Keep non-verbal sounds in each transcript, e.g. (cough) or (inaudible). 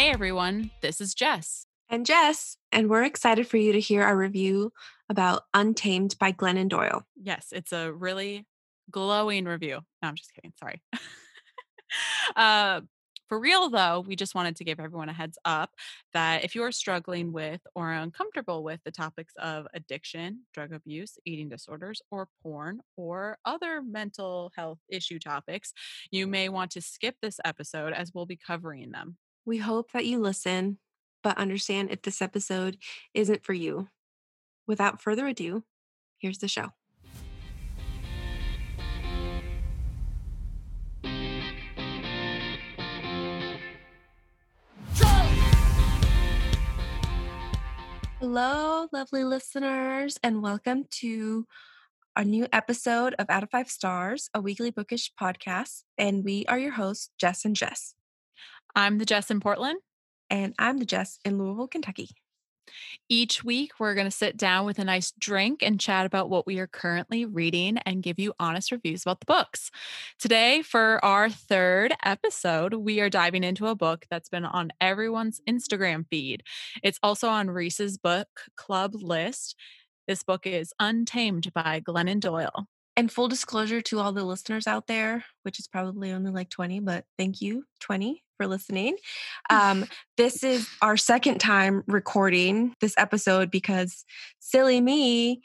Hey everyone, this is Jess. And Jess, and we're excited for you to hear our review about Untamed by Glennon Doyle. Yes, it's a really glowing review. No, I'm just kidding. Sorry. (laughs) uh, for real, though, we just wanted to give everyone a heads up that if you're struggling with or uncomfortable with the topics of addiction, drug abuse, eating disorders, or porn, or other mental health issue topics, you may want to skip this episode as we'll be covering them. We hope that you listen, but understand if this episode isn't for you. Without further ado, here's the show. Hello, lovely listeners, and welcome to a new episode of Out of Five Stars, a weekly bookish podcast. And we are your hosts, Jess and Jess. I'm the Jess in Portland. And I'm the Jess in Louisville, Kentucky. Each week, we're going to sit down with a nice drink and chat about what we are currently reading and give you honest reviews about the books. Today, for our third episode, we are diving into a book that's been on everyone's Instagram feed. It's also on Reese's book club list. This book is Untamed by Glennon Doyle. And full disclosure to all the listeners out there, which is probably only like 20, but thank you, 20, for listening. Um, (laughs) this is our second time recording this episode because silly me,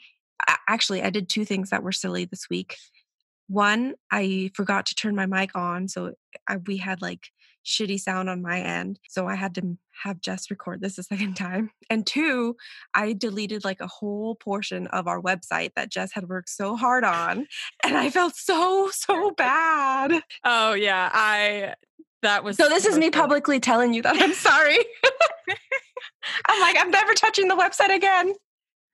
actually, I did two things that were silly this week. One, I forgot to turn my mic on. So I, we had like shitty sound on my end. So I had to have Jess record this a second time. And two, I deleted like a whole portion of our website that Jess had worked so hard on. And I felt so, so (laughs) bad. Oh, yeah. I that was so. This is me publicly telling you that I'm (laughs) sorry. (laughs) I'm like, I'm never touching the website again.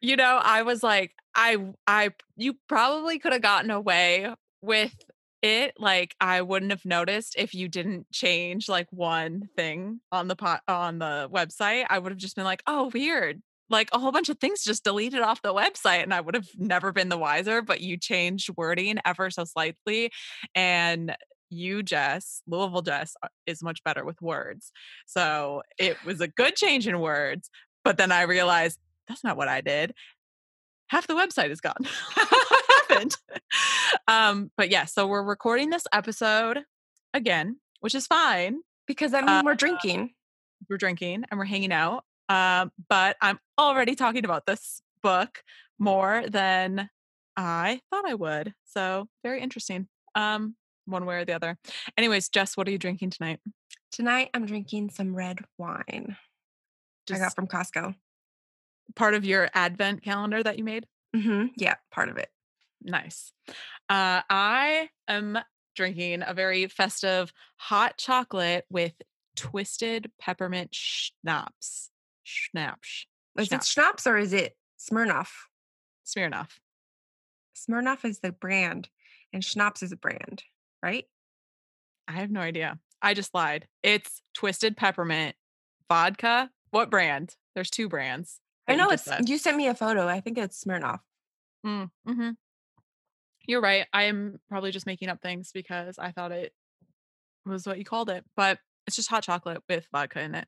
You know, I was like, I, I, you probably could have gotten away with it. Like, I wouldn't have noticed if you didn't change like one thing on the pot on the website. I would have just been like, oh, weird. Like a whole bunch of things just deleted off the website, and I would have never been the wiser. But you changed wording ever so slightly, and you, Jess, Louisville Jess, uh, is much better with words. So it was a good change in words. But then I realized that's not what I did. Half the website is gone. (laughs) what happened? Um, but yeah, so we're recording this episode again, which is fine. Because that means uh, we're drinking. We're drinking and we're hanging out. Um, but I'm already talking about this book more than I thought I would. So very interesting. Um, one way or the other. Anyways, Jess, what are you drinking tonight? Tonight I'm drinking some red wine. Just I got from Costco. Part of your advent calendar that you made? Mm-hmm. Yeah, part of it. Nice. Uh, I am drinking a very festive hot chocolate with twisted peppermint schnapps. Schnapps. Is schnapps. it schnapps or is it Smirnoff? Smirnoff. Smirnoff is the brand and schnapps is a brand right? I have no idea. I just lied. It's Twisted Peppermint Vodka. What brand? There's two brands. I know it's, said. you sent me a photo. I think it's Smirnoff. Mm, hmm You're right. I am probably just making up things because I thought it was what you called it, but it's just hot chocolate with vodka in it.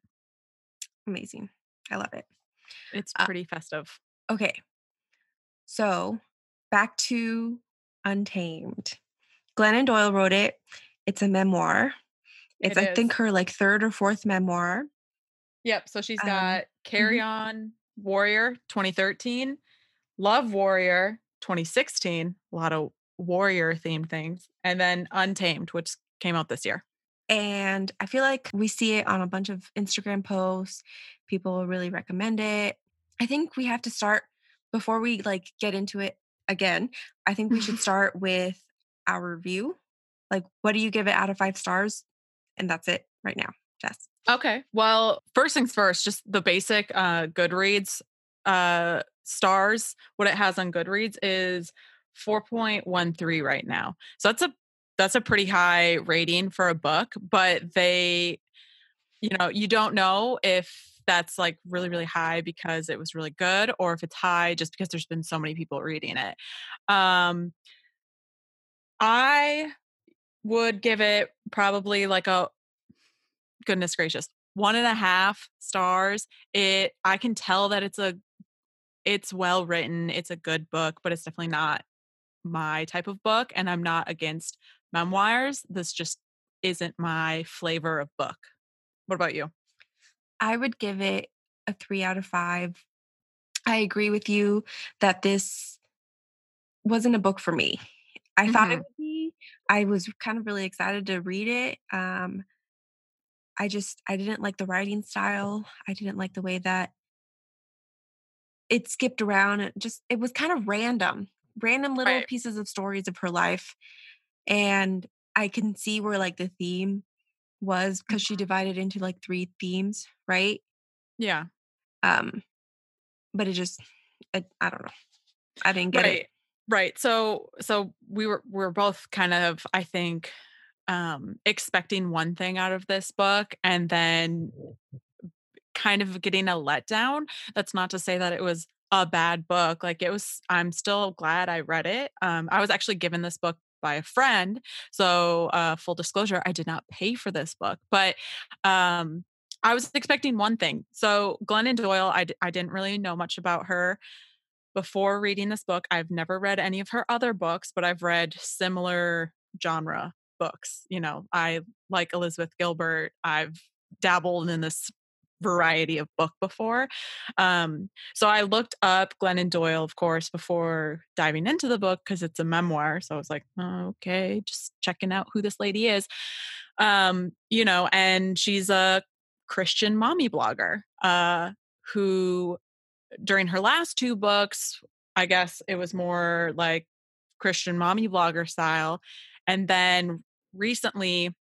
Amazing. I love it. It's uh pretty uh, festive. Okay. So back to Untamed. Glennon Doyle wrote it. It's a memoir. It's, it I think, her like third or fourth memoir. Yep. So she's got um, Carry mm-hmm. On Warrior 2013, Love Warrior 2016, a lot of warrior themed things, and then Untamed, which came out this year. And I feel like we see it on a bunch of Instagram posts. People really recommend it. I think we have to start before we like get into it again. I think we should (laughs) start with our review. Like, what do you give it out of five stars? And that's it right now, Jess. Okay. Well, first things first, just the basic uh, Goodreads uh, stars. What it has on Goodreads is 4.13 right now. So that's a that's a pretty high rating for a book, but they you know, you don't know if that's like really really high because it was really good or if it's high just because there's been so many people reading it. Um I would give it probably like a goodness gracious, one and a half stars. It I can tell that it's a it's well written. It's a good book, but it's definitely not my type of book. And I'm not against memoirs. This just isn't my flavor of book. What about you? I would give it a three out of five. I agree with you that this wasn't a book for me. I thought it Mhm. would be. I was kind of really excited to read it. Um, I just I didn't like the writing style. I didn't like the way that it skipped around. It just it was kind of random, random little Right. pieces of stories of her life, and I can see where like the theme was because she Mhm. divided into like three themes, right? Yeah. Um, but it just I, I don't know. I didn't get it. Right. So so we were we're both kind of, I think, um, expecting one thing out of this book and then kind of getting a letdown. That's not to say that it was a bad book. Like it was I'm still glad I read it. Um, I was actually given this book by a friend. So uh full disclosure, I did not pay for this book, but um I was expecting one thing. So Glennon Doyle, I, d- I didn't really know much about her before reading this book. I've never read any of her other books, but I've read similar genre books. You know, I like Elizabeth Gilbert. I've dabbled in this variety of book before. Um, so I looked up Glennon Doyle, of course, before diving into the book because it's a memoir. So I was like, "Oh, okay, just checking out who this lady is. Um, you know, and she's a Christian mommy blogger uh, who during her last two books, I guess it was more like Christian mommy blogger style. And then recently,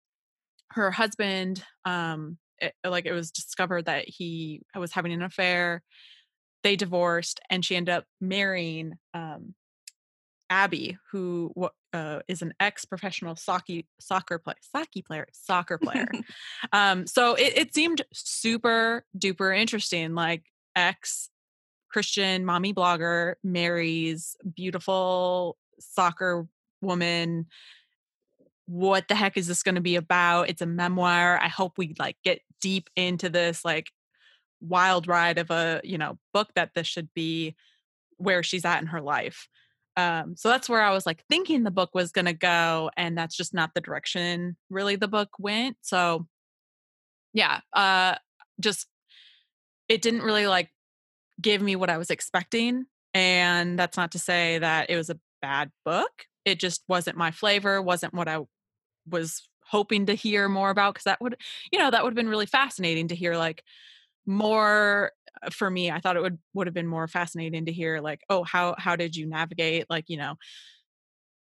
her husband, um, it, like it was discovered that he was having an affair. They divorced, and she ended up marrying um, Abby, who uh, is an ex-professional soccer soccer player, soccer player, soccer player. (laughs) um, so it, it seemed super duper interesting. Like ex Christian mommy blogger marries beautiful soccer woman. What the heck is this going to be about? It's a memoir. I hope we like get deep into this like wild ride of a, you know, book that this should be where she's at in her life. Um, so that's where I was like thinking the book was going to go and that's just not the direction really the book went. So yeah, uh just it didn't really like give me what I was expecting. And that's not to say that it was a bad book. It just wasn't my flavor, wasn't what I was hoping to hear more about because that would, you know, that would have been really fascinating to hear like more uh, for me. I thought it would would have been more fascinating to hear like, oh, how how did you navigate like, you know,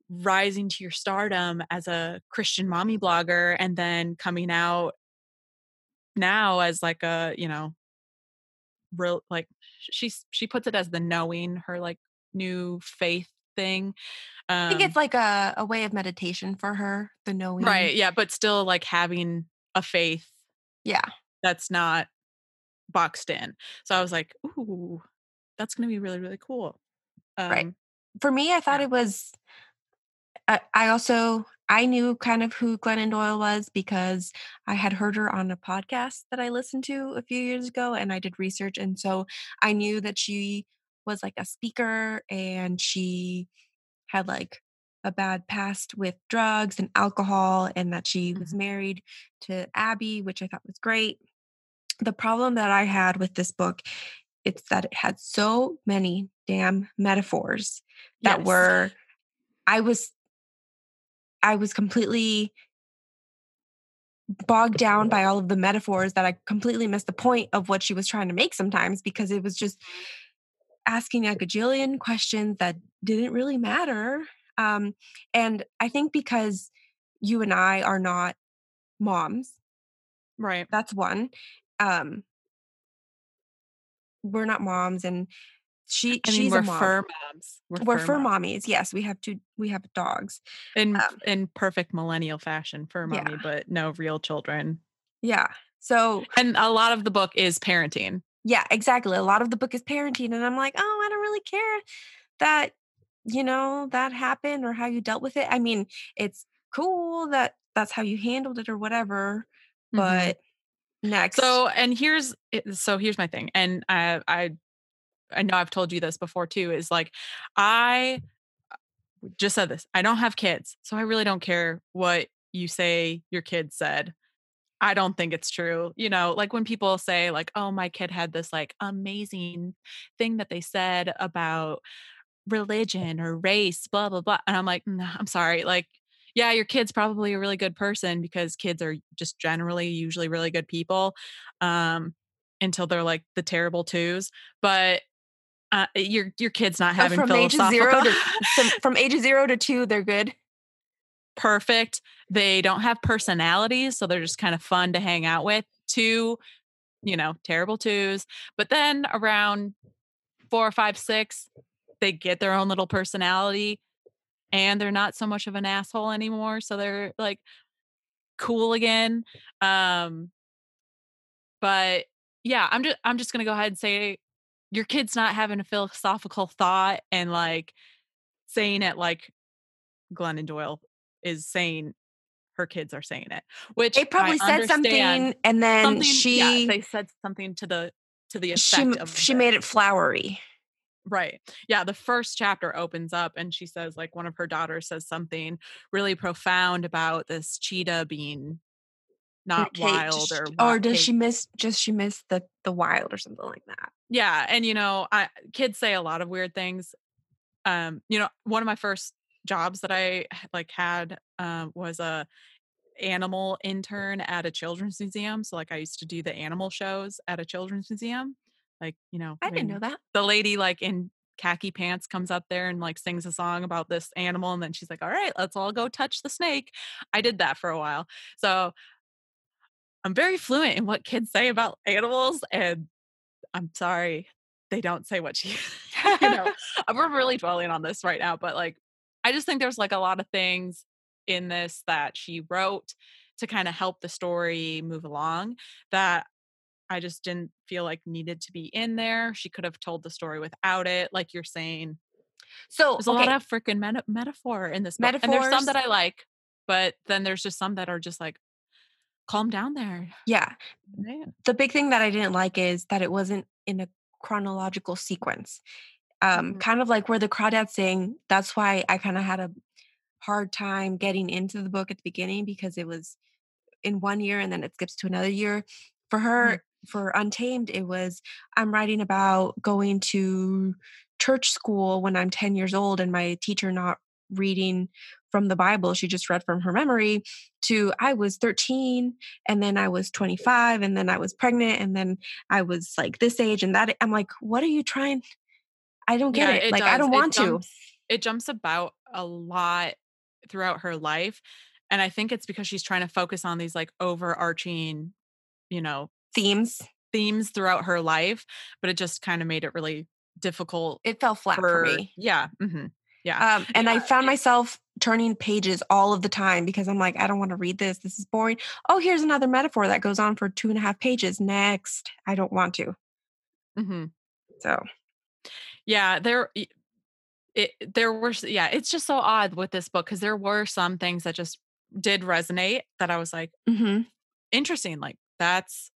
rising to your stardom as a Christian mommy blogger and then coming out now as like a, you know, real like she's she puts it as the knowing her like new faith thing I think um it's like a, a way of meditation for her, the knowing. right yeah but still like having a faith Yeah. that's not boxed in so i was like ooh that's gonna be really really cool um Right. For me, I thought it was I, I also I knew kind of who Glennon Doyle was because I had heard her on a podcast that I listened to a few years ago and I did research and so I knew that she was like a speaker and she had like a bad past with drugs and alcohol and that she was Mhm. married to Abby which I thought was great. The problem that I had with this book it's that it had so many damn metaphors that yes. were I was I was completely bogged down by all of the metaphors that I completely missed the point of what she was trying to make sometimes because it was just asking a gajillion questions that didn't really matter. Um, and I think because you and I are not moms, right that's one. Um, we're not moms, and she i mean she's we're a mom. fur moms we're, we're fur fur moms mommies. Yes, we have two. We have dogs. in Um, in perfect millennial fashion fur Yeah. mommy but no real children yeah. So and a lot of the book is parenting Yeah, exactly. A lot of the book is parenting, and I'm like, oh, I don't really care that you know that happened or how you dealt with it. I mean, it's cool that that's how you handled it or whatever, Mhm. but Next. So, and here's so here's my thing, and I I I know I've told you this before too. Is like I just said this. I don't have kids, so I really don't care what you say your kid said. I don't think it's true. You know, like when people say like, "Oh, my kid had this like amazing thing that they said about religion or race, blah blah blah," and I'm like, nah, "I'm sorry, like." Yeah, your kid's probably a really good person because kids are just generally usually really good people um, until they're like the terrible twos. But uh, your your kid's not having from philosophical. zero to (laughs) from ages zero to two, they're good. perfect. They don't have personalities, so they're just kind of fun to hang out with. Two, you know, terrible twos. But then around four, five, six, they get their own little personality and they're not so much of an asshole anymore. So they're like cool again. Um, but yeah, I'm just I'm just gonna go ahead and say your kid's not having a philosophical thought and like saying it like Glennon Doyle is saying her kids are saying it, which They probably I said something and then Something, she yeah, they said something to the to the effect m- of she made it flowery. Right. Yeah. The first chapter opens up and she says, like, one of her daughters says something really profound about this cheetah being not wild or or does she miss just she miss the the wild or something like that? Yeah. And, you know, I kids say a lot of weird things. Um, you know, one of my first jobs that i like had um, was a animal intern at a children's museum. So like I used to do the animal shows at a children's museum. Like, you know, I didn't know that. the lady like in khaki pants comes up there and like sings a song about this animal and then she's like all right let's all go touch the snake i did that for a while so i'm very fluent in what kids say about animals and i'm sorry they don't say what she (laughs) you know (laughs) uh, we're really dwelling on this right now but like i just think there's like a lot of things in this that she wrote to kind of help the story move along that I just didn't feel like needed to be in there. She could have told the story without it, like you're saying. So There's a okay, lot of freaking meta- metaphor in this book, and there's some that I like, but then there's just some that are just like, calm down there. yeah. Man. The big thing that I didn't like is that it wasn't in a chronological sequence. Um, Mhm. kind of like where the crawdads sing. That's why I kind of had a hard time getting into the book at the beginning because it was in one year and then it skips to another year. For her, for Untamed, it was I'm writing about going to church school when I'm 10 years old and my teacher not reading from the Bible. She just read from her memory to I was 13 and then I was 25 and then I was pregnant and then I was like this age and that. I'm like, what are you trying? I don't get Yeah, it. Like, I don't It want to. It jumps about a lot throughout her life. And I think it's because she's trying to focus on these like overarching, you know, Themes. themes throughout her life, but it just kind of made it really difficult It fell flat for, for me. Yeah. mhm, Yeah. Um, and I found myself turning pages all of the time because I'm like, I don't want to read this. This is boring. Oh, here's another metaphor that goes on for two and a half pages. Next. I don't want to. mhm. So Yeah, there it there were yeah, it's just so odd with this book because there were some things that just did resonate that I was like, mhm. interesting. Like that's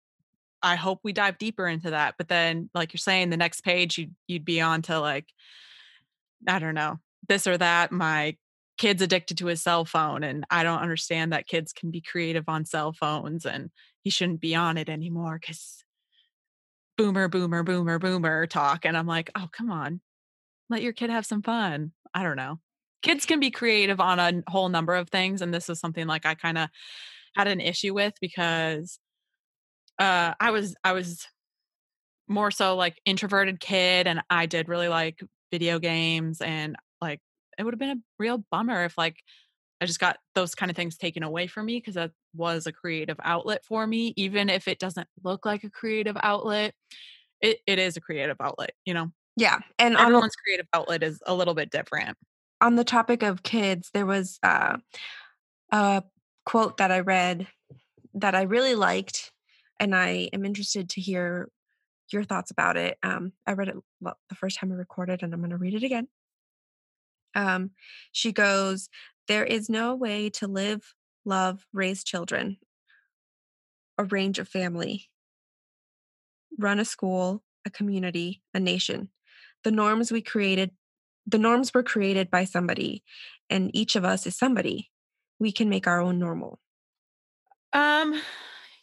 I hope we dive deeper into that. But then like you're saying, the next page you'd you'd be on to like, I don't know, this or that. My kid's addicted to his cell phone and I don't understand that kids can be creative on cell phones and he shouldn't be on it anymore because boomer, boomer, boomer, boomer talk. And I'm like, oh, come on. Let your kid have some fun. I don't know. Kids can be creative on a whole number of things. And this is something like I kind of had an issue with because uh I was I was more so like introverted kid and I did really like video games and like it would have been a real bummer if like I just got those kind of things taken away from me because that was a creative outlet for me even if it doesn't look like a creative outlet it, it is a creative outlet you know yeah. And on, everyone's creative outlet is a little bit different on the topic of kids, there was uh, a quote that I read that I really liked, and I am interested to hear your thoughts about it. Um, I read it the first time I recorded, and I'm going to read it again. Um, she goes, There is no way to live, love, raise children, arrange a family, run a school, a community, a nation. The norms we created, the norms were created by somebody, and each of us is somebody. We can make our own normal. Um,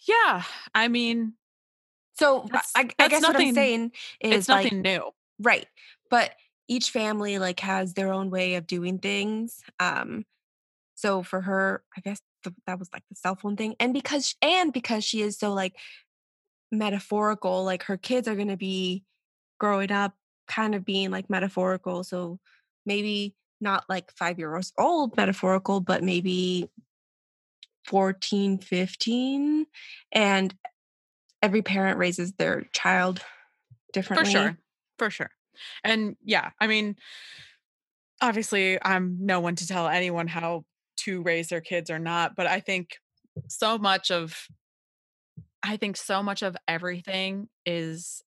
yeah. I mean, So That's- I, I that's guess what I'm saying is it's like, nothing new. Right. But each family like has their own way of doing things. Um so for her, I guess the, that was like the cell phone thing and because and because she is so like metaphorical, like her kids are going to be growing up kind of being like metaphorical. So maybe not like 5 years old metaphorical, but maybe 14, 15 and every parent raises their child differently. For sure. For sure. And yeah, I mean, obviously, I'm no one to tell anyone how to raise their kids or not, but I think so much of I think so much of everything is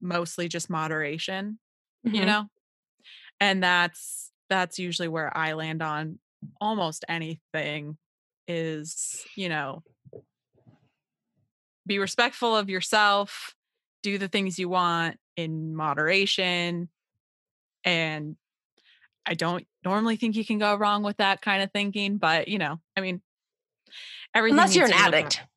mostly just moderation, you Mhm. know? And that's that's usually where I land on almost anything is, you know, be respectful of yourself, do the things you want in moderation. And I don't normally think you can go wrong with that kind of thinking, but you know, I mean, everything Unless you're an needs to be looked addict.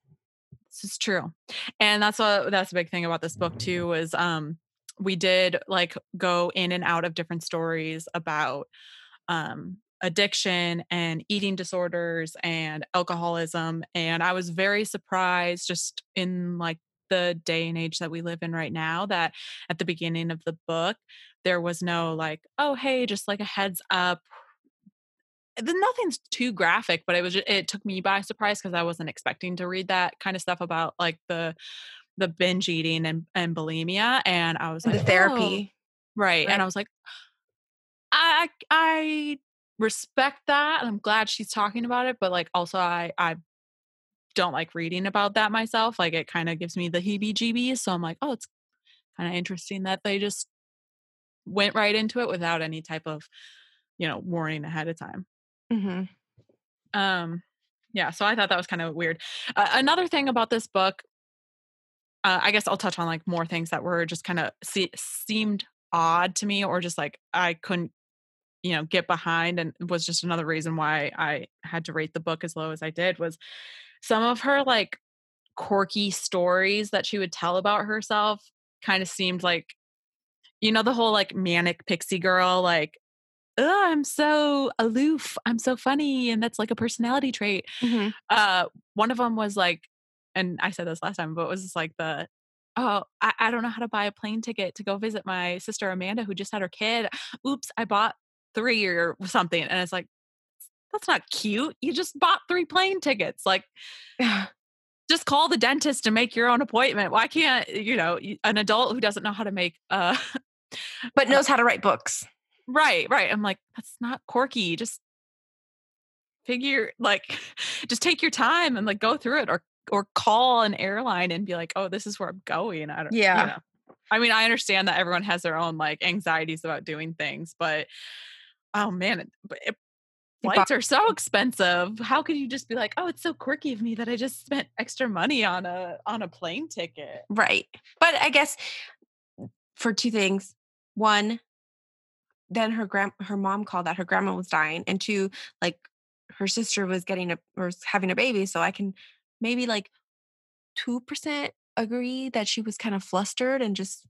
This is true. And that's what that's a big thing about this book too, was um we did like go in and out of different stories about um addiction and eating disorders and alcoholism. And I was very surprised just in like the day and age that we live in right now that at the beginning of the book there was no like oh hey just like a heads up then nothing's too graphic but it was ju- it took me by surprise because i wasn't expecting to read that kind of stuff about like the the binge eating and, and bulimia and i was And like the "Oh." therapy. right. Right. and i was like i i respect that and i'm glad she's talking about it but like also i i don't like reading about that myself like it kind of gives me the heebie jeebies so i'm like oh it's kind of interesting that they just went right into it without any type of you know warning ahead of time Mhm. um yeah so i thought that was kind of weird uh, another thing about this book uh, i guess i'll touch on like more things that were just kind of se- seemed odd to me or just like i couldn't you know get behind and was just another reason why i had to rate the book as low as i did was some of her like quirky stories that she would tell about herself kind of seemed like you know the whole like manic pixie girl like oh i'm so aloof i'm so funny and that's like a personality trait Mhm. uh one of them was like and i said this last time but it was just like the oh I, I don't know how to buy a plane ticket to go visit my sister amanda who just had her kid oops i bought three or something and it's like that's not cute you just bought three plane tickets like just call the dentist and make your own appointment why can't you know an adult who doesn't know how to make uh (laughs) but knows how to write books. Right, right. I'm like, that's not quirky. Just figure like (laughs) just take your time and like go through it or or call an airline and be like, oh, this is where I'm going. I don't Yeah. You know. I mean, I understand that everyone has their own like anxieties about doing things, but oh man, it, but it, flights are so expensive. How could you just be like, oh, it's so quirky of me that I just spent extra money on a on a plane ticket? Right. But I guess for two things. One, then her grand her mom called that her grandma was dying. And two, like her sister was getting a or having a baby. So I can maybe like two percent agree that she was kind of flustered and just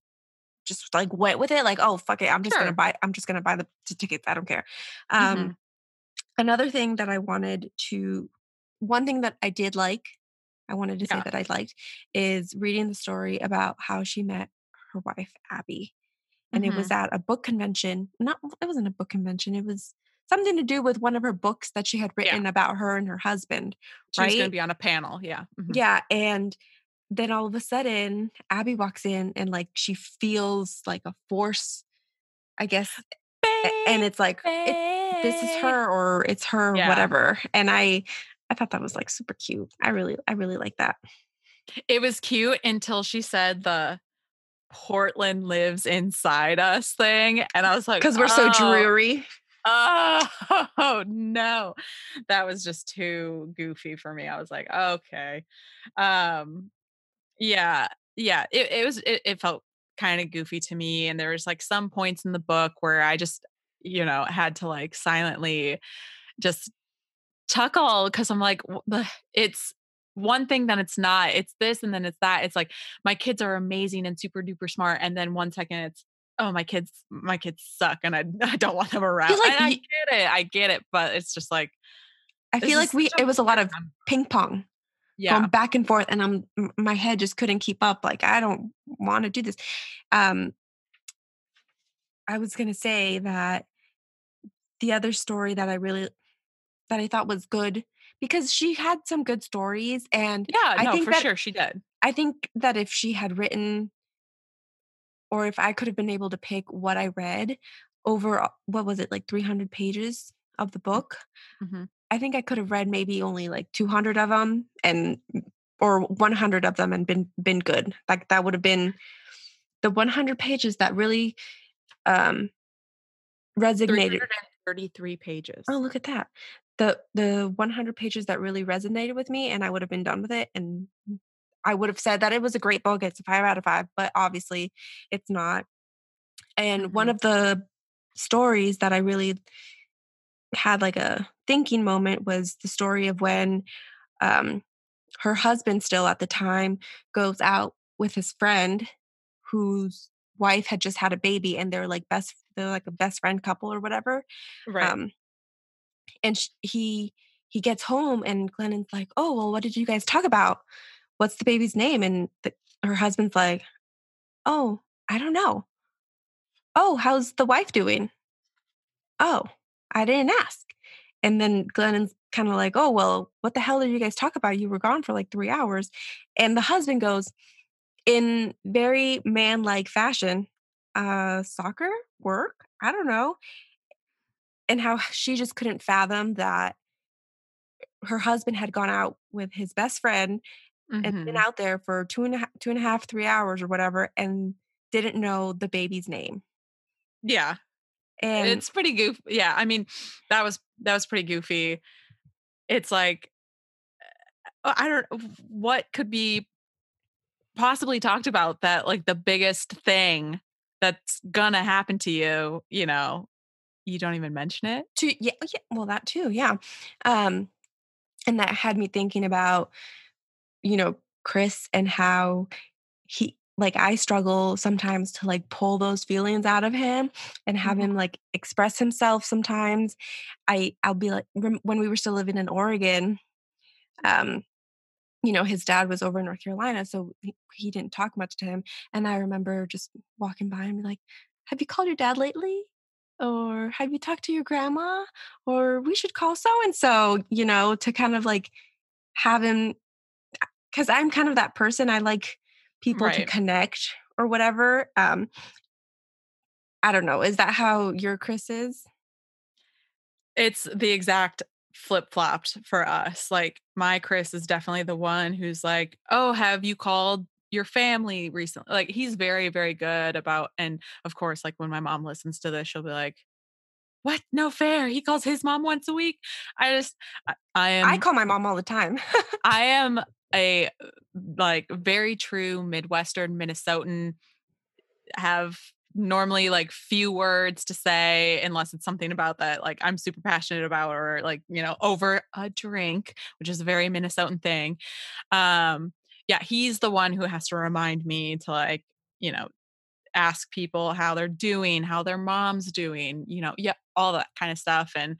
just like went with it. Like, oh fuck it. I'm just Sure. gonna buy I'm just gonna buy the tickets. I don't care. Um Mhm. Another thing that I wanted to one thing that I did like, I wanted to say that I liked is reading the story about how she met her wife Abby. And it was Mhm. at a book convention. Not it wasn't a book convention. It was something to do with one of her books that she had Yeah. written about her and her husband. She was going to be on a panel. Yeah. Mhm. Yeah, and then all of a sudden Abby walks in and like she feels like a force, I guess, and it's like it, this is her or it's her Yeah. whatever. And I I thought that was like super cute. I really I really like that. It was cute until she said the Portland lives inside us thing. And I was like, Because we're so "Oh." dreary. Oh (laughs) no. That was just too goofy for me. I was like, okay. Um yeah, yeah. It it was it, it felt kind of goofy to me. And there was like some points in the book where I just, you know, had to like silently just chuckle because I'm like, it's one thing, then it's not. It's this and then it's that. It's like my kids are amazing and super duper smart. And then one second it's oh my kids my kids suck and I, (laughs) I don't want them around. Like I, I get it. I get it. But it's just like I feel like we it was a lot of ping pong. Yeah. Going back and forth and I'm my head just couldn't keep up. Like I don't want to do this. Um I was gonna say that the other story that I really that I thought was good because she had some good stories and yeah, I no, think for that, sure she did. I think that if she had written or if I could have been able to pick what I read over what was it like 300 pages of the mm, book, mm-hmm. I think I could have read maybe only like 200 of them and or 100 of them and been been good. Like that would have been the 100 pages that really um resonated 33 pages. Oh, look at that the the 100 pages that really resonated with me and i would have been done with it and i would have said that it was a great book it's a five out of five but obviously it's not and mm-hmm. one of the stories that i really had like a thinking moment was the story of when um, her husband still at the time goes out with his friend whose wife had just had a baby and they're like best they're like a best friend couple or whatever right um, and sh- he he gets home and Glennon's like, "Oh, well, what did you guys talk about? What's the baby's name?" And the, her husband's like, "Oh, I don't know." "Oh, how's the wife doing?" "Oh, I didn't ask." And then Glennon's kind of like, "Oh, well, what the hell did you guys talk about? You were gone for like 3 hours." And the husband goes in very man-like fashion, "Uh, soccer? Work? I don't know." and how (laughs) she just couldn't fathom that her husband had gone out with his best friend mm-hmm. and been mm-hmm. out there for two and a half, two and a half, three hours or whatever, and didn't know the baby's name. Yeah, and it's pretty goofy. Yeah, I mean, that was that was pretty goofy. It's like uh, I don't what could be possibly talked about that like the biggest thing that's gonna happen to you, you know, you don't even mention it? To yeah, yeah, well that too, yeah. Um and that had me thinking about you know, Chris and how he like I struggle sometimes to like pull those feelings out of him and have mm-hmm. him like express himself sometimes. I I'll be like when we were still living in Oregon um you know, his dad was over in North Carolina, so he, he didn't talk much to him. And I remember just walking by and be like, "Have you called your dad lately?" or have you talked to your grandma or we should call so and so you know to kind of like have him because i'm kind of that person i like people right. to connect or whatever um i don't know is that how your chris is it's the exact flip flopped for us like my chris is definitely the one who's like oh have you called your family recently? Like he's very very good about and of course like when my mom listens to this she'll be like what? No fair. He calls his mom once a week? I just i, I am i call my mom all the time. (laughs) I am a like very true midwestern minnesotan have normally like few words to say unless it's something about that like I'm super passionate about or like you know over a drink which is a very Minnesotan thing um yeah, he's the one who has to remind me to like, you know, ask people how they're doing, how their mom's doing, you know, yeah, all that kind of stuff. And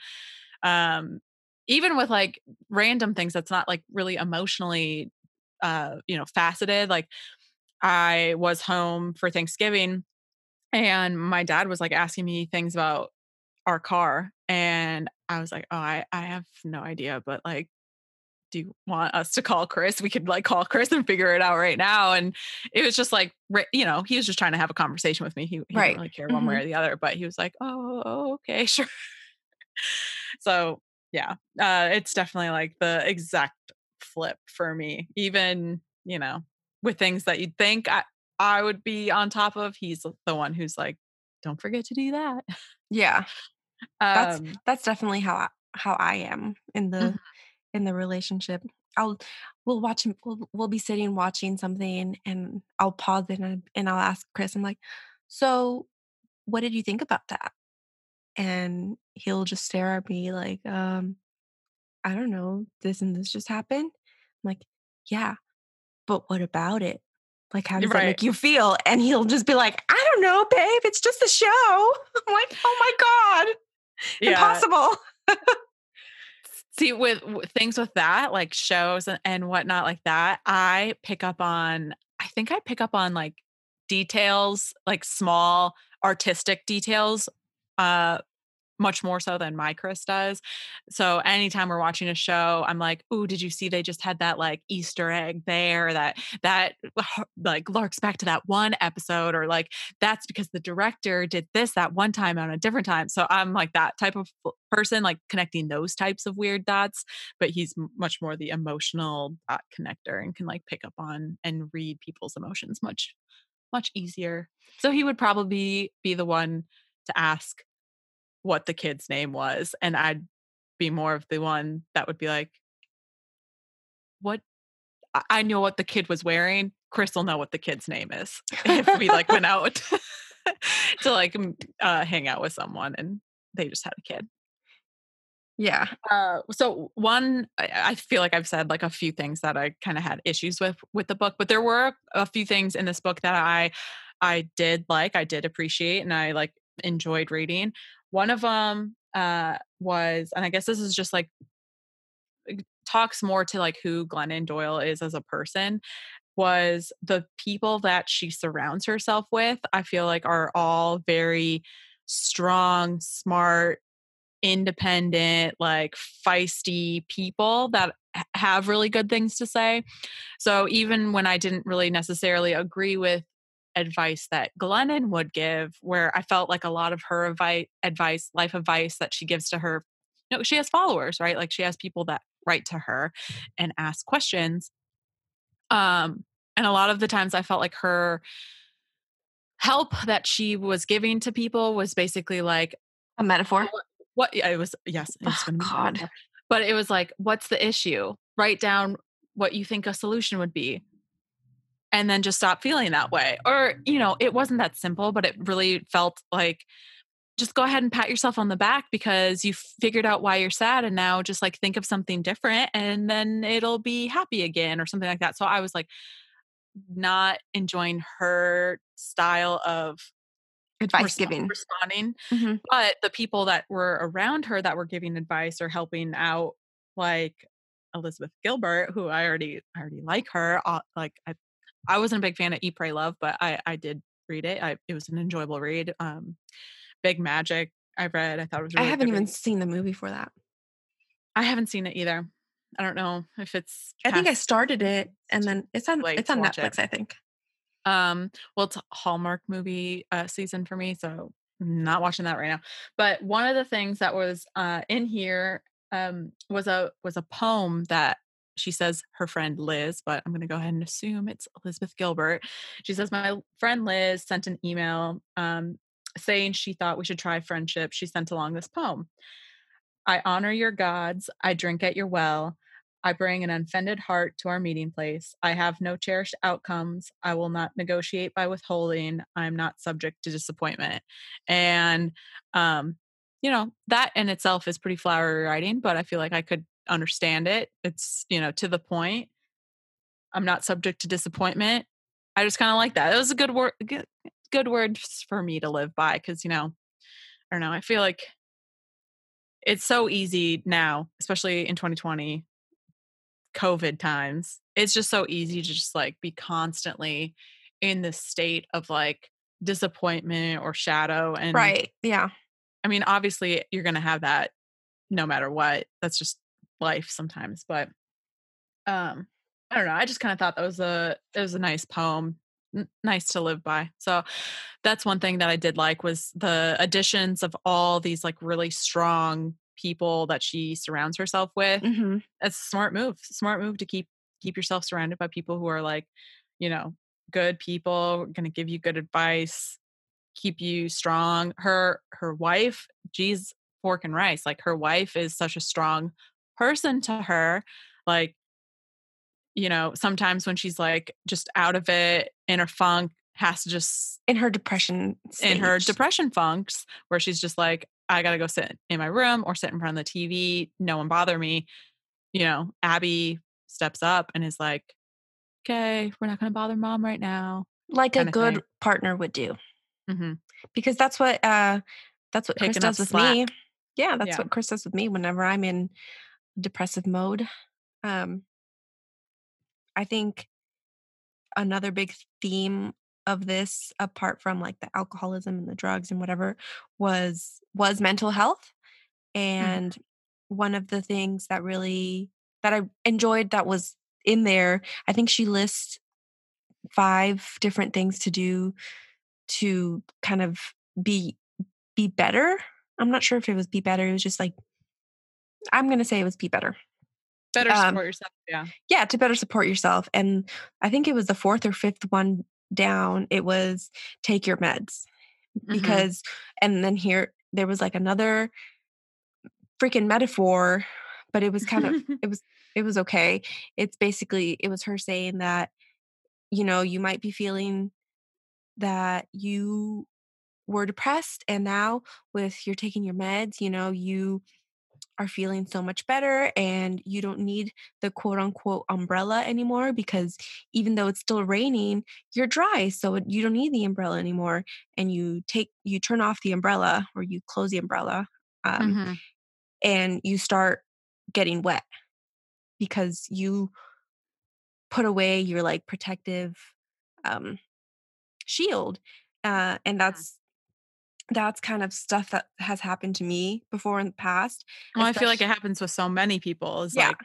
um, even with like random things that's not like really emotionally, uh, you know, faceted. Like I was home for Thanksgiving and my dad was like asking me things about our car. And I was like, oh, I, I have no idea, but like, do you want us to call Chris? We could like call Chris and figure it out right now. And it was just like, you know, he was just trying to have a conversation with me. He, he right. didn't really care one mm-hmm. way or the other, but he was like, oh, okay, (laughs) sure. so yeah, uh, it's definitely like the exact flip for me. Even, you know, with things that you'd think I, I would be on top of, he's the one who's like, don't forget to do that. Yeah. (laughs) That's Um, that's definitely how I how I am in the mhm. in the relationship. I'll we'll watch him we'll we'll be sitting watching something and I'll pause it and and I'll ask Chris, I'm like, "So, what did you think about that?" And he'll just stare at me like, um, "I don't know. This and this just happened." I'm like, "Yeah, but what about it? Like, how does that make you feel?" And he'll just be like, "I don't know, babe. It's just a show." (laughs) I'm like, "Oh my god. Yeah. Impossible." (laughs) See, with things with that, like shows and and whatnot like that, I pick up on I think I pick up on, like, details, like small artistic details, uh, much more so than my Chris does. So anytime we're watching a show, I'm like, "Ooh, did you see they just had that, like, Easter egg there that that uh, like, larks back to that one episode," or like, "That's because the director did this that one time on a different time." So I'm like that type of person, like, connecting those types of weird dots, but he's much more the emotional dot connector and can, like, pick up on and read people's emotions much, much easier. So he would probably be the one to ask what the kid's name was, and I'd be more of the one that would be like "What I know what the kid was wearing, Chris will know what the kid's name is." (laughs) If we, like, went (laughs) out (laughs) to, like, uh, hang out with someone and they just had a kid. Yeah. Uh, so one, I feel like I've said, like, a few things that I kinda had issues with with the book, but there were a few things in this book that I I did like, I did appreciate, and I, like, enjoyed reading. One of 'em, uh, was and I guess this is just, like talks more to, like, who Glennon Doyle is as a person, was the people that she surrounds herself with, I feel like are all very strong, smart, independent, like, feisty people that have really good things to say. So even when I didn't really necessarily agree with advice that Glennon would give, where I felt like a lot of her avi advice, life advice that she gives to her you know, she has followers, right? Like, she has people that write to her and ask questions. Um, and a lot of the times I felt like her help that she was giving to people was basically like, A metaphor? what what yeah, it was yes, Oh, gonna be a god. metaphor. But it was like, "What's the issue? Write down what you think a solution would be" "and then just stop feeling that way." Or, you know, it wasn't that simple, but it really felt like, "Just go ahead and pat yourself on the back because you figured out why you're sad, and now just, like, think of something different, and then it'll be happy again," or something like that. So I was, like, not enjoying her style of Advice resp giving. responding, Mhm. but the people that were around her that were giving advice or helping out, like Elizabeth Gilbert, who I already I already like her, like, I I wasn't a big fan of Eat, Pray, Love, but I I did read it. I it was an enjoyable read. Um, Big Magic, I read, I thought it was a I really haven't even read. seen the movie for that. I haven't seen it either. I don't know if it's I think I started it, and then it's on late it's on watch it. Netflix, I think. Um, well, it's a Hallmark movie, uh, season for me, so not watching that right now. But one of the things that was, uh, in here, um, was a was a poem that she says her friend Liz, but I'm gonna go ahead and assume it's Elizabeth Gilbert. She says, "My friend Liz sent an email, um, saying she thought we should try friendship. She sent along this poem. I honor your gods. I drink at your well. I bring an unfended heart to our meeting place. I have no cherished outcomes. I will not negotiate by withholding. I'm not subject to disappointment." And, um, you know, that in itself is pretty flowery writing, but I feel like I could understand it. It's, you know, to the point. I'm not subject to disappointment. I just kinda like that. It was a good word good good words for me to live by because, you know, I don't know, I feel like it's so easy now, especially in 2020 COVID times. It's just so easy to just, like, be constantly in this state of, like, disappointment or shadow, and Right, yeah. I mean, obviously, you're gonna have that no matter what. That's just life sometimes, but, um, I don't know, I just kinda thought that was a it was a nice poem, n nice to live by. So, that's one thing that I did like was the additions of all these, like, really strong people that she surrounds herself with. Mhm. It's a smart move. Smart move to keep keep yourself surrounded by people who are, like, you know, good people, gonna give you good advice, keep you strong. Her her wife, she's pork and rice. Like her wife is such a strong person to her. Like, you know, sometimes when she's like just out of it in her funk, has to just in her depression in her depression funks where she's just like, I gotta go sit in my room or sit in front of the TV, no one bother me. You know, Abby steps up and is like, Okay, we're not gonna bother mom right now. like a good thing. partner would do. hmm because that's what uh that's what Chris Picking up does with me. Yeah, that's Yeah. what Chris does with me whenever I'm in depressive mode. Um I think another big theme of this apart from like the alcoholism and the drugs and whatever was was mental health and one of the things that really that I enjoyed that was in there I think she lists five different things to do to kind of be be better. I'm not sure if it was be better. It was just like I'm gonna say it was be better. Better Um, support yourself. Yeah. Yeah, to better support yourself. And I think it was the fourth or fifth one down. It was take your meds Mhm. because, and then here there was like another freaking metaphor, but it was kind of (laughs) it was it was okay. It's basically it was her saying that you know you might be feeling that you were depressed and now with you're taking your meds, you know, you are feeling so much better and you don't need the quote unquote umbrella anymore because even though it's still raining, you're dry, so you don't need the umbrella anymore and you take you turn off the umbrella or you close the umbrella um, Mhm. and you start getting wet because you put away your like protective um shield uh and that's that's kind of stuff that has happened to me before in the past Well, I feel like it happens with so many people. It's Yeah, like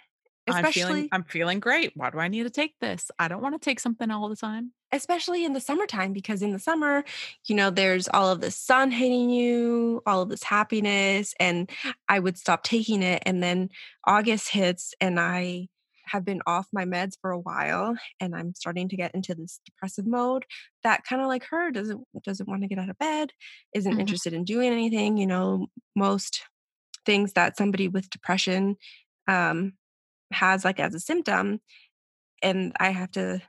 I'm feeling I'm feeling great. Why do I need to take this? I don't want to take something all the time. especially in the summertime because in the summer you know there's all of this sun hitting you all of this happiness and i would stop taking it and then august hits and i have been off my meds for a while and i'm starting to get into this depressive mode that kind of like her doesn't doesn't want to get out of bed isn't Mhm. interested in doing anything you know most things that somebody with depression um has like as a symptom and i have to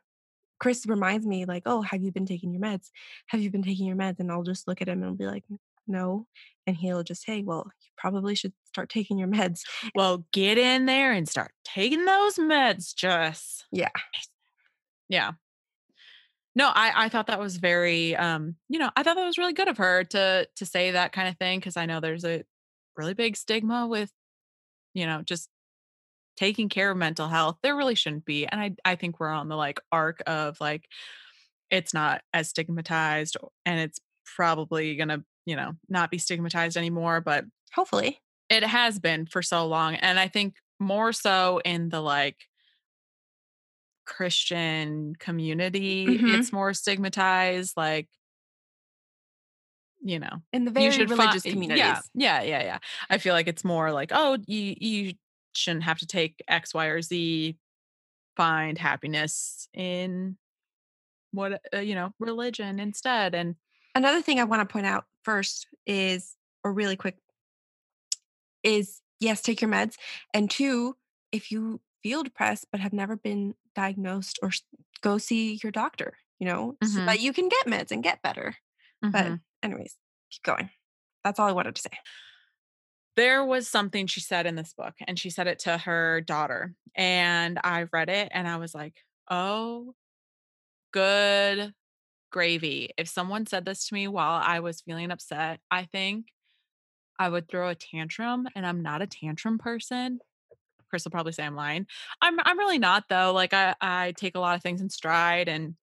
Chris reminds me like, "Oh, have you been taking your meds? Have you been taking your meds?" And I'll just look at him and I'll be like, "No." And he'll just say, "Well, you probably should start taking your meds." (laughs) Well, get in there and start taking those meds, Jess. Yeah. Yeah. No, I I thought that was very um, you know, I thought that was really good of her to to say that kind of thing because I know there's a really big stigma with you know, just taking care of mental health. There really shouldn't be. And I I think we're on the like arc of like it's not as stigmatized and it's probably going to, you know, not be stigmatized anymore, but Hopefully. it has been for so long. And I think more so in the like Christian community, Mhm. it's more stigmatized. Like, you know, In the very religious find, communities. yeah, yeah, yeah, yeah. I feel like it's more like, oh, you you shouldn't have to take X, Y, or Z. Find happiness in what uh, you know, religion instead. And Another thing I want to point out first is or really quick is yes, take your meds and two, if you feel depressed but have never been diagnosed or go see your doctor, you know, so Mhm. that you can get meds and get better. But Mhm. anyways, keep going. That's all I wanted to say. there was something she said in this book and she said it to her daughter and i read it and i was like oh good gravy. If someone said this to me while i was feeling upset i think i would throw a tantrum and i'm not a tantrum person. Chris will probably say i'm lying. I'm i'm really not though. Like i i take a lot of things in stride and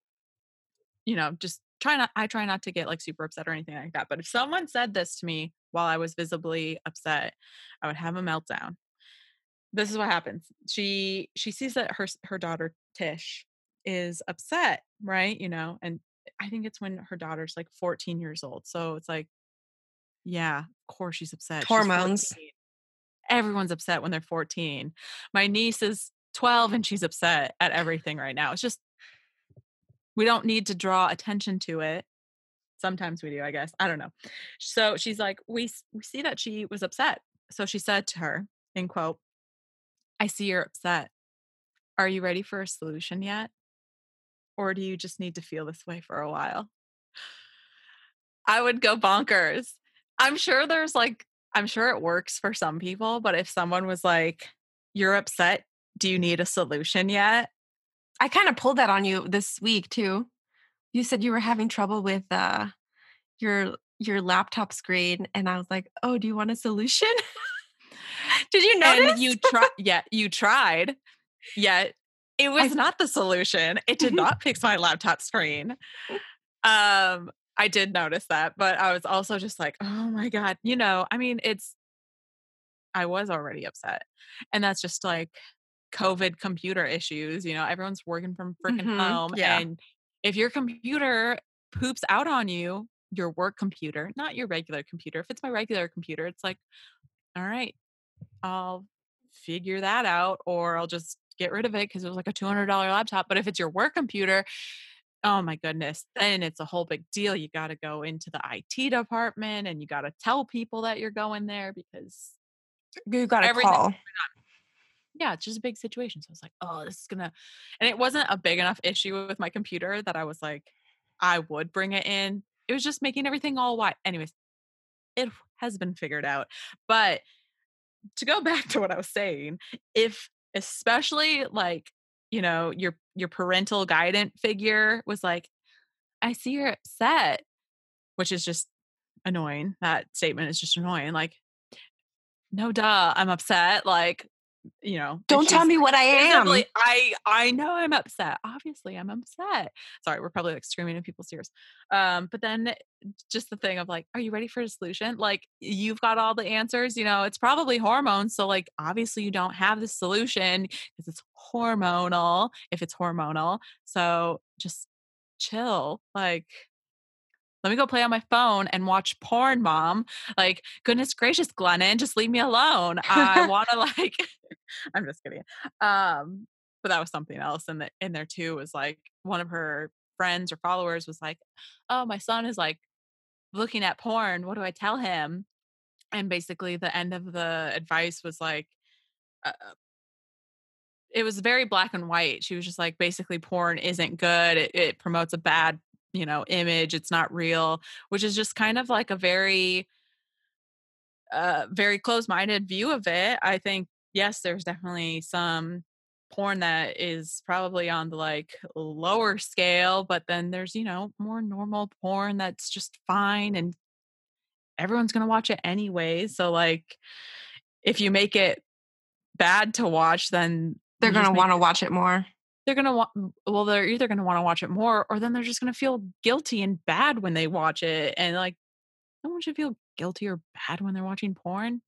you know just try not i try not to get like super upset or anything like that. But if someone said this to me while i was visibly upset i would have a meltdown. This is what happens. She she sees that her her daughter tish is upset right you know and i think it's when her daughter's like 14 years old so it's like yeah of course she's upset Hormones. 14. everyone's upset when they're 14 my niece is 12 and she's upset at everything right now it's just we don't need to draw attention to it Sometimes we do, I guess. I don't know. So she's like, we we see that she was upset. So she said to her, in quote, I see you're upset. Are you ready for a solution yet? Or do you just need to feel this way for a while? I would go bonkers. I'm sure there's like, I'm sure it works for some people, but if someone was like, you're upset, do you need a solution yet? I kind of pulled that on you this week too. You said you were having trouble with uh your your laptop screen and I was like, "Oh, do you want a solution?" (laughs) Did you notice? And you tried. yeah, you tried. Yet it was I, not the solution. It did (laughs) not fix my laptop screen. Um I did notice that, but I was also just like, "Oh my god." You know, I mean, it's I was already upset. And that's just like COVID computer issues. You know, everyone's working from freaking mm-hmm. home. Yeah. And if your computer poops out on you, your work computer, not your regular computer, if it's my regular computer, it's like, all right, I'll figure that out or I'll just get rid of it because it was like a $200 laptop. But if it's your work computer, oh my goodness, then it's a whole big deal. You got to go into the IT department and you got to tell people that you're going there because you got to call yeah, it's just a big situation. So I was like, oh, this is gonna, and it wasn't a big enough issue with my computer that I was like, I would bring it in. It was just making everything all white. Anyways, it has been figured out. But to go (laughs) back to what I was saying, if especially like, you know, your your parental guidance figure was like, I see you're upset, which is just annoying. That statement is just annoying. Like, no duh, I'm upset. Like, you know don't tell me what i am. i i know i'm upset. Obviously i'm upset. Sorry we're probably like screaming in people's ears. Um but then just the thing of like are you ready for a solution? Like you've got all the answers you know it's probably hormones so like obviously you don't have the solution because it's hormonal if it's hormonal. So just chill like let me go play on my phone and watch porn, mom. Like, goodness gracious, Glennon, just leave me alone. I (laughs) want to (laughs) like, I'm just kidding. Um, but that was something else in the in there too. Was like one of her friends or followers was like, "Oh, my son is like looking at porn. What do I tell him?" And basically, the end of the advice was like, uh, it was very black and white. She was just like, basically, porn isn't good. It, it promotes a bad you know image it's not real which is just kind of like a very uh very closed-minded view of it i think yes there's definitely some porn that is probably on the like lower scale but then there's you know more normal porn that's just fine and everyone's going to watch it anyway so like if you make it bad to watch then they're going to want to watch it more they're going to want well they're either going to want to watch it more or then they're just going to feel guilty and bad when they watch it and like no one should feel guilty or bad when they're watching porn.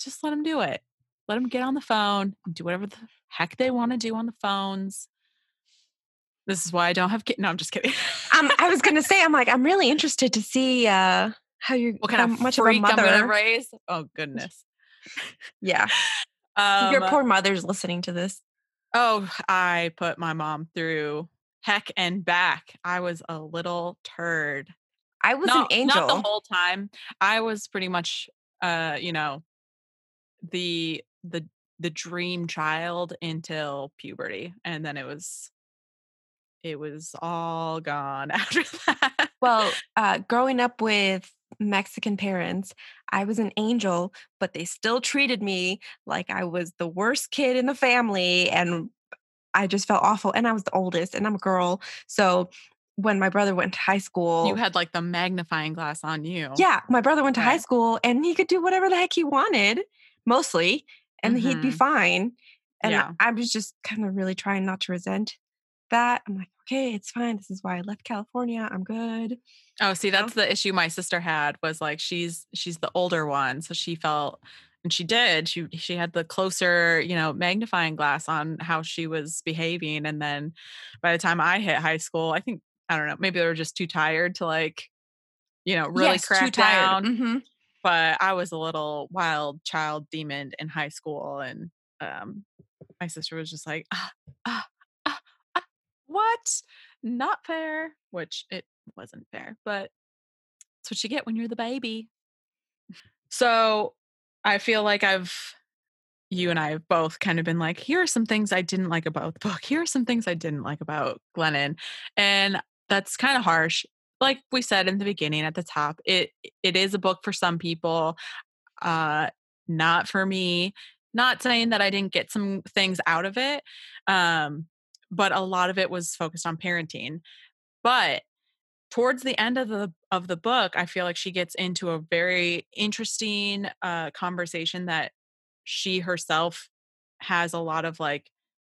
Just let them do it. Let them get on the phone and do whatever the heck they want to do on the phones. This is why i don't have kids no i'm just kidding. Um, i was going to say i'm like i'm really (laughs) interested to see uh how you what kind of much of a mother I'm raise? Oh goodness. Yeah. (laughs) Um, your poor mother's listening to this Oh, I put my mom through heck and back. I was a little turd. I was an angel. Not the whole time. I was pretty much uh, you know, the the the dream child until puberty. And then it was it was all gone (laughs) after that. Well, uh growing up with Mexican parents. I was an angel, but they still treated me like I was the worst kid in the family. And I just felt awful. And I was the oldest, and I'm a girl. So when my brother went to high school, you had like the magnifying glass on you. Yeah. My brother went to high school and he could do whatever the heck he wanted, mostly, and mm-hmm. he'd be mm-hmm. fine. And yeah. I was just kind of really trying not to resent that. I'm like, okay, it's fine. This is why I left California. I'm good. Oh, see, that's the issue my sister had was like she's she's the older one, so she felt and she did. She she had the closer, you know, magnifying glass on how she was behaving and then by the time I hit high school, I think I don't know, maybe they were just too tired to like you know, really yes, crack down. Mm-hmm. But I was a little wild child demon in high school and um my sister was just like ah, ah, what? Not fair, which it wasn't fair, but that's what you get when you're the baby. So I feel like I've you and I have both kind of been like, here are some things I didn't like about the book. Here are some things I didn't like about Glennon. And that's kind of harsh. Like we said in the beginning at the top, it it is a book for some people, uh, not for me. Not saying that I didn't get some things out of it, um, but a lot of it was focused on parenting. But towards the end of the of the book, I feel like she gets into a very interesting uh, conversation that she herself has a lot of like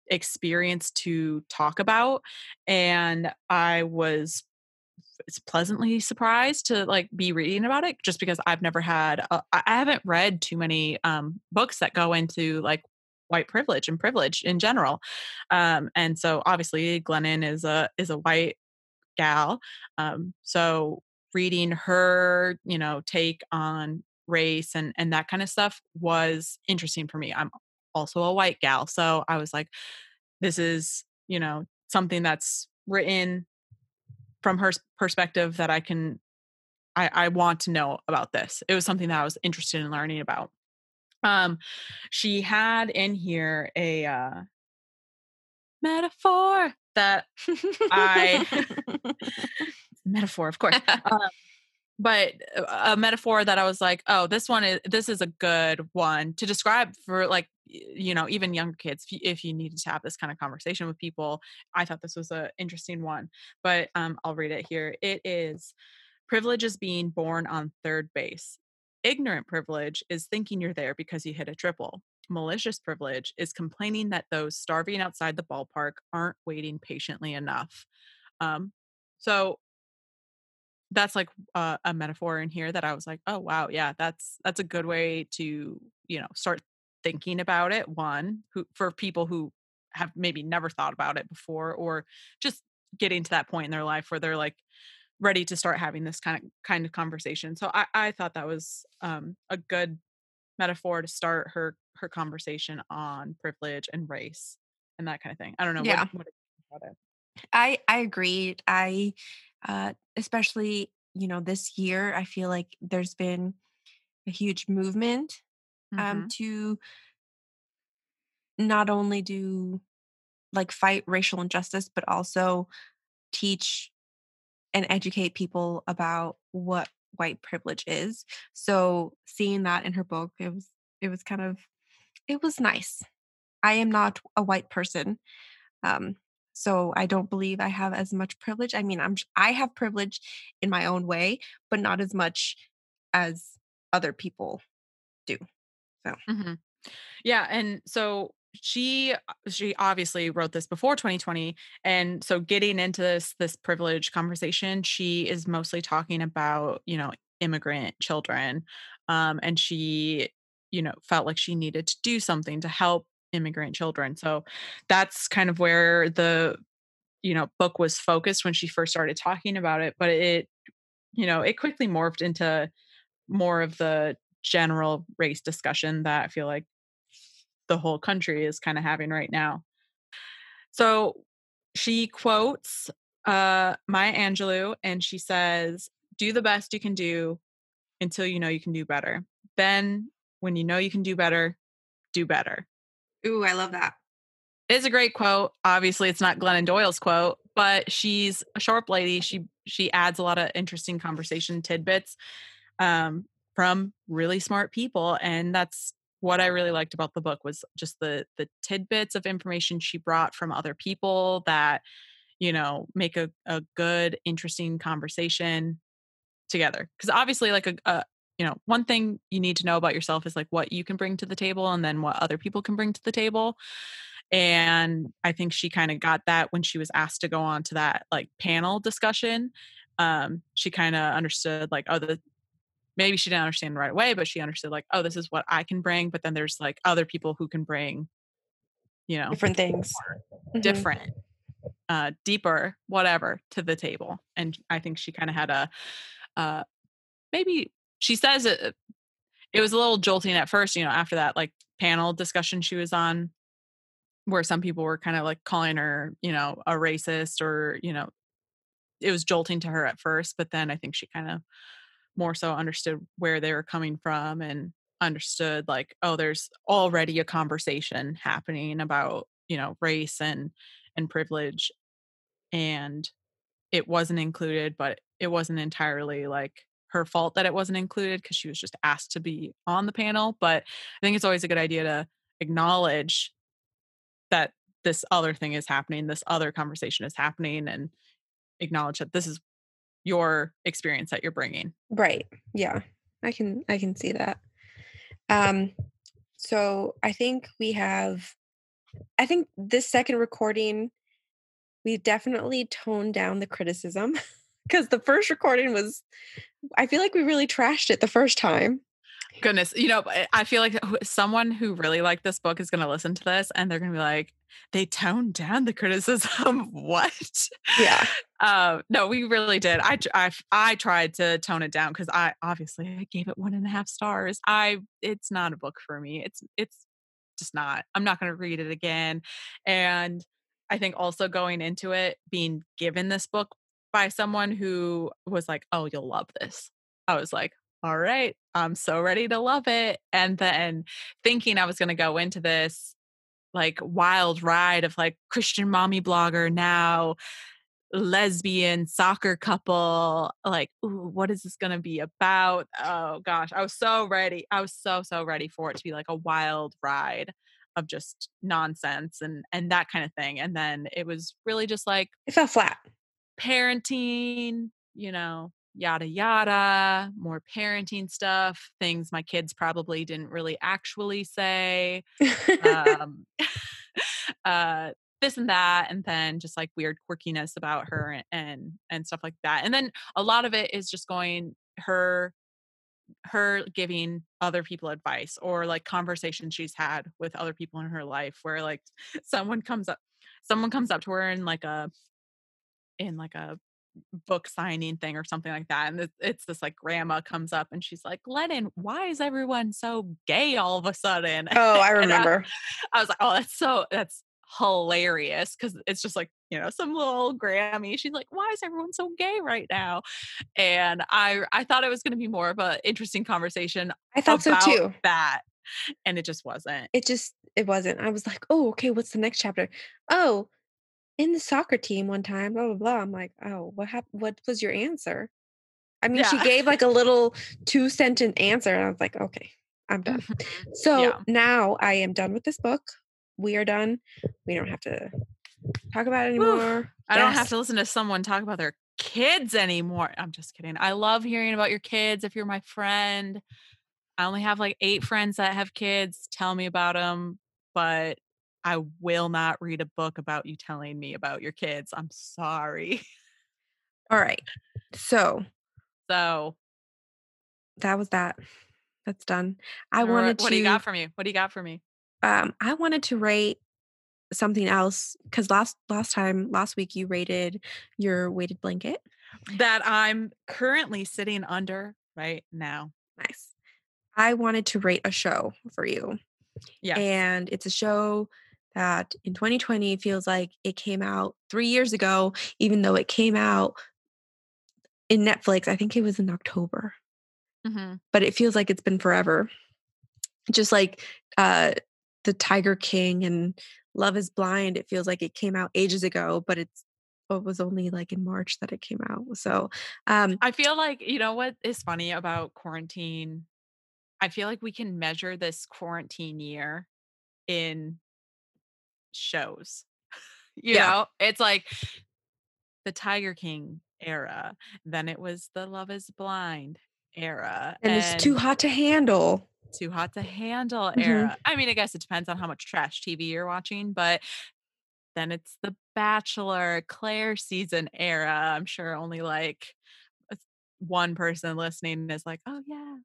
experience to talk about and i was pleasantly surprised to like be reading about it just because i've never had a, i haven't read too many um books that go into like white privilege and privilege in general um and so obviously glennon is a is a white gal um so reading her you know take on race and and that kind of stuff was interesting for me. I'm also a white gal, so I was like this is, you know, something that's written from her perspective that I can I, I want to know about this. It was something that I was interested in learning about. Um, she had in here a uh, metaphor that I (laughs) metaphor, of course. (laughs) Um, but uh, a metaphor that I was like, oh, this one is this is a good one to describe for like you know even younger kids if you, if you needed to have this kind of conversation with people. I thought this was an interesting one, but um, I'll read it here. It is privilege is being born on third base. Ignorant privilege is thinking you're there because you hit a triple. Malicious privilege is complaining that those starving outside the ballpark aren't waiting patiently enough. Um, so that's like uh, a metaphor in here that I was like, oh wow, yeah, that's that's a good way to you know start thinking about it. One, who for people who have maybe never thought about it before, or just getting to that point in their life where they're like ready to start having this kind of kind of conversation. So I, I thought that was um, a good metaphor to start her her conversation on privilege and race and that kind of thing. I don't know. Yeah. What, what I I agreed. I uh, especially you know this year i feel like there's been a huge movement um, mm-hmm. to not only do like fight racial injustice but also teach and educate people about what white privilege is so seeing that in her book it was it was kind of it was nice i am not a white person um so I don't believe I have as much privilege. I mean, I'm I have privilege in my own way, but not as much as other people do. So mm-hmm. yeah, and so she uh, she obviously wrote this before 2020 and so getting into this this privilege conversation she is mostly talking about you know immigrant children um and she you know felt like she needed to do something to help immigrant children. So that's kind of where the you know book was focused when she first started talking about it, but it you know, it quickly morphed into more of the general race discussion that I feel like the whole country is kind of having right now. So she quotes uh Maya Angelou and she says, "Do the best you can do until you know you can do better. Then when you know you can do better, do better." Ooh, I love that. It's a great quote. Obviously, it's not Glennon Doyle's quote, but she's a sharp lady. She she adds a lot of interesting conversation tidbits um, from really smart people, and that's what I really liked about the book was just the the tidbits of information she brought from other people that you know make a, a good interesting conversation together because obviously like a, a, you know, one thing you need to know about yourself is like what you can bring to the table and then what other people can bring to the table. And I think she kind of got that when she was asked to go on to that like panel discussion. Um, she kind of understood like, oh, the maybe she didn't understand right away, but she understood like, oh, this is what I can bring. But then there's like other people who can bring, you know, different things, mm-hmm. different, uh, deeper, whatever to the table. And I think she kind of had a, uh, maybe she says it it was a little jolting at first, you know, after that like panel discussion she was on where some people were kind of like calling her, you know, a racist or, you know, it was jolting to her at first, but then I think she kind of more so understood where they were coming from and understood like oh there's already a conversation happening about you know race and and privilege and it wasn't included but it wasn't entirely like her fault that it wasn't included because she was just asked to be on the panel but i think it's always a good idea to acknowledge that this other thing is happening this other conversation is happening and acknowledge that this is your experience that you're bringing Right. Yeah. I can I can see that. Um so I think we have I think this second recording we definitely toned down the criticism (laughs) because the first recording was I feel like we really trashed it the first time. Goodness, you know, I I feel like someone who really liked this book is going to listen to this and they're going to be like, they toned down the criticism. (laughs) what? Yeah. Uh, no, we really did. I, I, I, tried to tone it down because I obviously I gave it one and a half stars. I, it's not a book for me. It's, it's just not. I'm not going to read it again. And I think also going into it, being given this book by someone who was like, "Oh, you'll love this," I was like, all right, I'm so ready to love it. And then thinking I was going to go into this like wild ride of like Christian mommy blogger now lesbian soccer couple like ooh, what is this going to be about oh gosh i was so ready i was so so ready for it to be like a wild ride of just nonsense and and that kind of thing and then it was really just like It fell flat. parenting, you know, yada yada, more parenting stuff, things my kids probably didn't really actually say. (laughs) Um, (laughs) uh, this and that, and then just like weird quirkiness about her and, and and stuff like that. And then a lot of it is just going her her giving other people advice or like conversations she's had with other people in her life where like someone comes up someone comes up to her in like a in like a book signing thing or something like that. And it's, this like grandma comes up and she's like, Glennon, why is everyone so gay all of a sudden? (laughs) oh, I remember. I was like, oh, that's so, that's hilarious because it's just like, you know, some little Grammy. She's like, why is everyone so gay right now? And I, I thought it was going to be more of an interesting conversation I thought so too. that. And it just wasn't. It just it wasn't. I was like, oh, okay, what's the next chapter? Oh, in the soccer team one time, blah blah blah. I'm like, oh, what happened? What was your answer? I mean, she gave like a little two sentence answer, and I was like, okay, I'm done. Mhm. So Yeah. now I am done with this book. We are done. We don't have to talk about it anymore. I don't have to listen to someone talk about their kids anymore. I'm just kidding. I love hearing about your kids. If you're my friend, I only have like eight friends that have kids. Tell me about them, but I will not read a book about you telling me about your kids. I'm sorry. All right. So So, that was that. That's done. I what- wanted what to. do you got for me? What do you got for me? um i wanted to rate something else because last last time last week you rated your weighted blanket That I'm currently sitting under right now. nice i wanted to rate a show for you Yeah. and it's a show that in 2020 feels like it came out three years ago even though it came out in netflix i think it was in october Mhm. but it feels like it's been forever just like uh the tiger king and love is blind it feels like it came out ages ago but it's it was only like in march that it came out so um I feel like, you know what is funny about quarantine? I feel like we can measure this quarantine year in shows. (laughs) You Yeah. know, it's like the Tiger King era, then it was the Love is Blind era. and it's too hot to handle too hot to handle Mhm. era. I mean, I guess it depends on how much trash TV you're watching, but then it's the Bachelor Claire season era. I'm sure only like one person listening is like, oh yeah,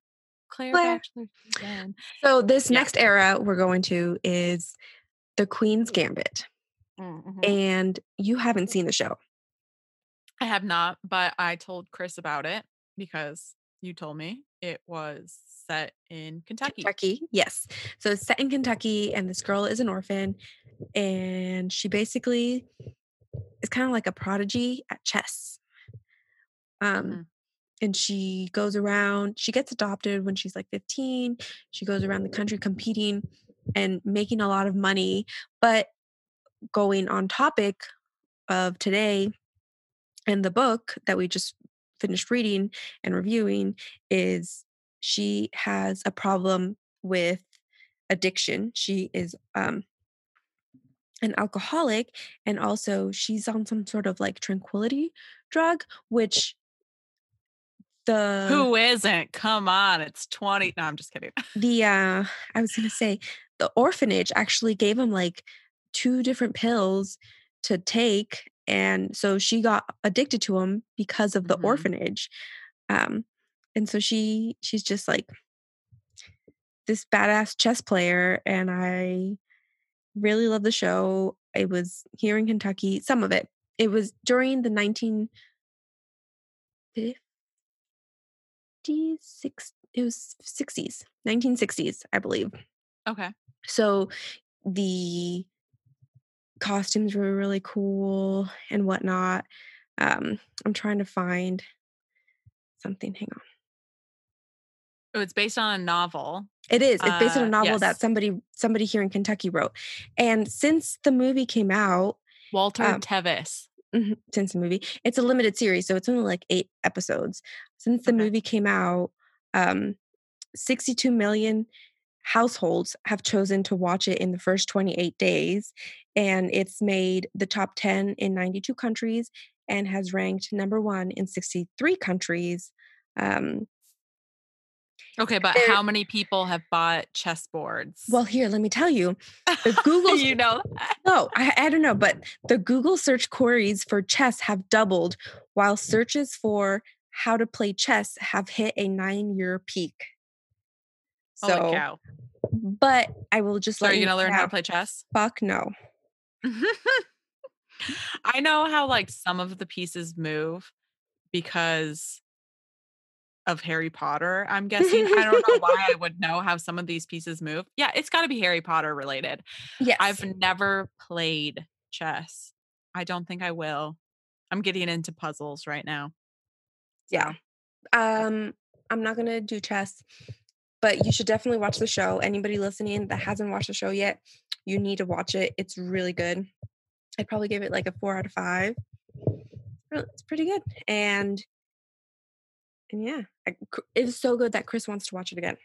Claire, Claire. Bachelor season. so this Yeah. next era we're going to is the queen's gambit Mhm. and you haven't seen the show I have not, but I told Chris about it because you told me it was set in Kentucky. Kentucky. Yes. So it's set in Kentucky, and this girl is an orphan, and she basically is kind of like a prodigy at chess. Um, Mhm. and she goes around she gets adopted when she's like 15 she goes around the country competing and making a lot of money but going on topic of today and the book that we just finished reading and reviewing is she has a problem with addiction she is um an alcoholic and also she's on some sort of like tranquility drug which the Who isn't? Come on, it's 20. No, I'm just kidding. the uh i was gonna say the orphanage actually gave him like two different pills to take and so she got addicted to him because of the Mhm. orphanage um and so she she's just like this badass chess player and i really love the show it was here in kentucky some of it it was during the 1950s six it was 60s 1960s i believe Okay. So the costumes were really cool and whatnot um i'm trying to find something hang on Oh, it's based on a novel. it is it's based on a Uh, novel that somebody somebody here in kentucky wrote and since the movie came out Walter Um, Tevis. Mhm, since the movie. It's a limited series, so it's only like eight episodes. Since the Okay. movie came out, um, 62 million households have chosen to watch it in the first 28 days, and it's made the top 10 in 92 countries and has ranked number one in 63 countries. Um, Okay, but there- how many people have bought chess boards? well, here, let me tell you. the (laughs) Google's- you know? No, I, I don't know, but the Google search queries for chess have doubled, while searches for how to play chess have hit a nine year holy So, cow. but I will just So are you gonna learn how to play chess? Fuck no. (laughs) I know how like some of the pieces move because of Harry Potter, I'm guessing. I don't know why I (laughs) would know how some of these pieces move. Yeah, it's got to be Harry Potter related. Yes. I've never played chess. I don't think I will. I'm getting into puzzles right now. Yeah. um, I'm not gonna do chess, but you should definitely watch the show. Anybody listening that hasn't watched the show yet, you need to watch it. It's really good. I'd probably give it like a four out of five. It's pretty good. And and yeah, it is so good that Chris wants to watch it again.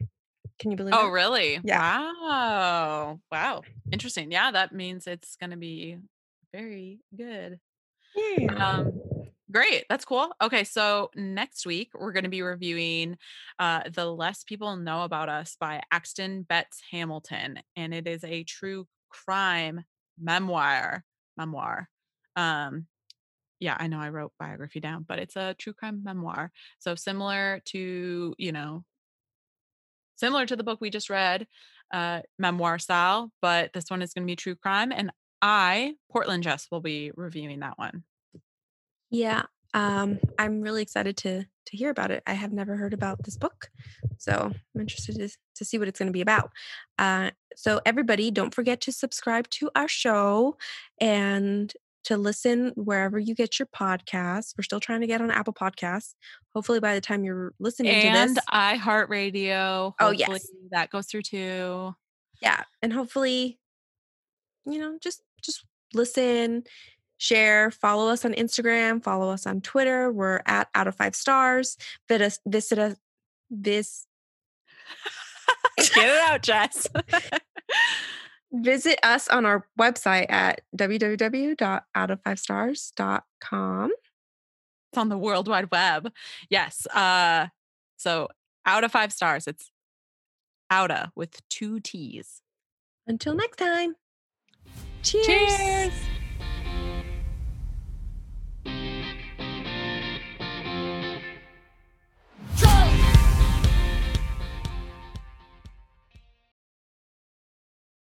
Can you believe Oh, it? Oh, really? Yeah. Wow. Wow. Interesting. Yeah, that means it's going to be very good. Yeah. Um, great. That's cool. Okay, so next week we're going to be reviewing uh, "The Less People Know About Us" by Axton Betts Hamilton, and it is a true crime memoir. Memoir. Um, yeah, I know I wrote biography down, but it's a true crime memoir. So similar to you know, similar to the book we just read, uh, memoir style, but this one is going to be true crime, and I, Portland Jess, will be reviewing that one. Yeah. Um, I'm really excited to to hear about it. I have never heard about this book, so I'm interested to, to see what it's going to be about. Uh, so everybody, don't forget to subscribe to our show and to listen wherever you get your podcasts. We're still trying to get on Apple Podcasts. Hopefully, by the time you're listening to this, and iHeartRadio. Oh, hopefully yes. that goes through too. yeah, and hopefully, you know, just just listen, share, follow us on Instagram, follow us on Twitter. We're at out of five stars. Visit us, visit us, this (laughs) Get it out, Jess. (laughs) visit us on our website at www.outofivestars.com. it's on the World Wide Web. Yes. Uh, so out of five stars, it's outa with two T's. Until next time. Cheers. Cheers.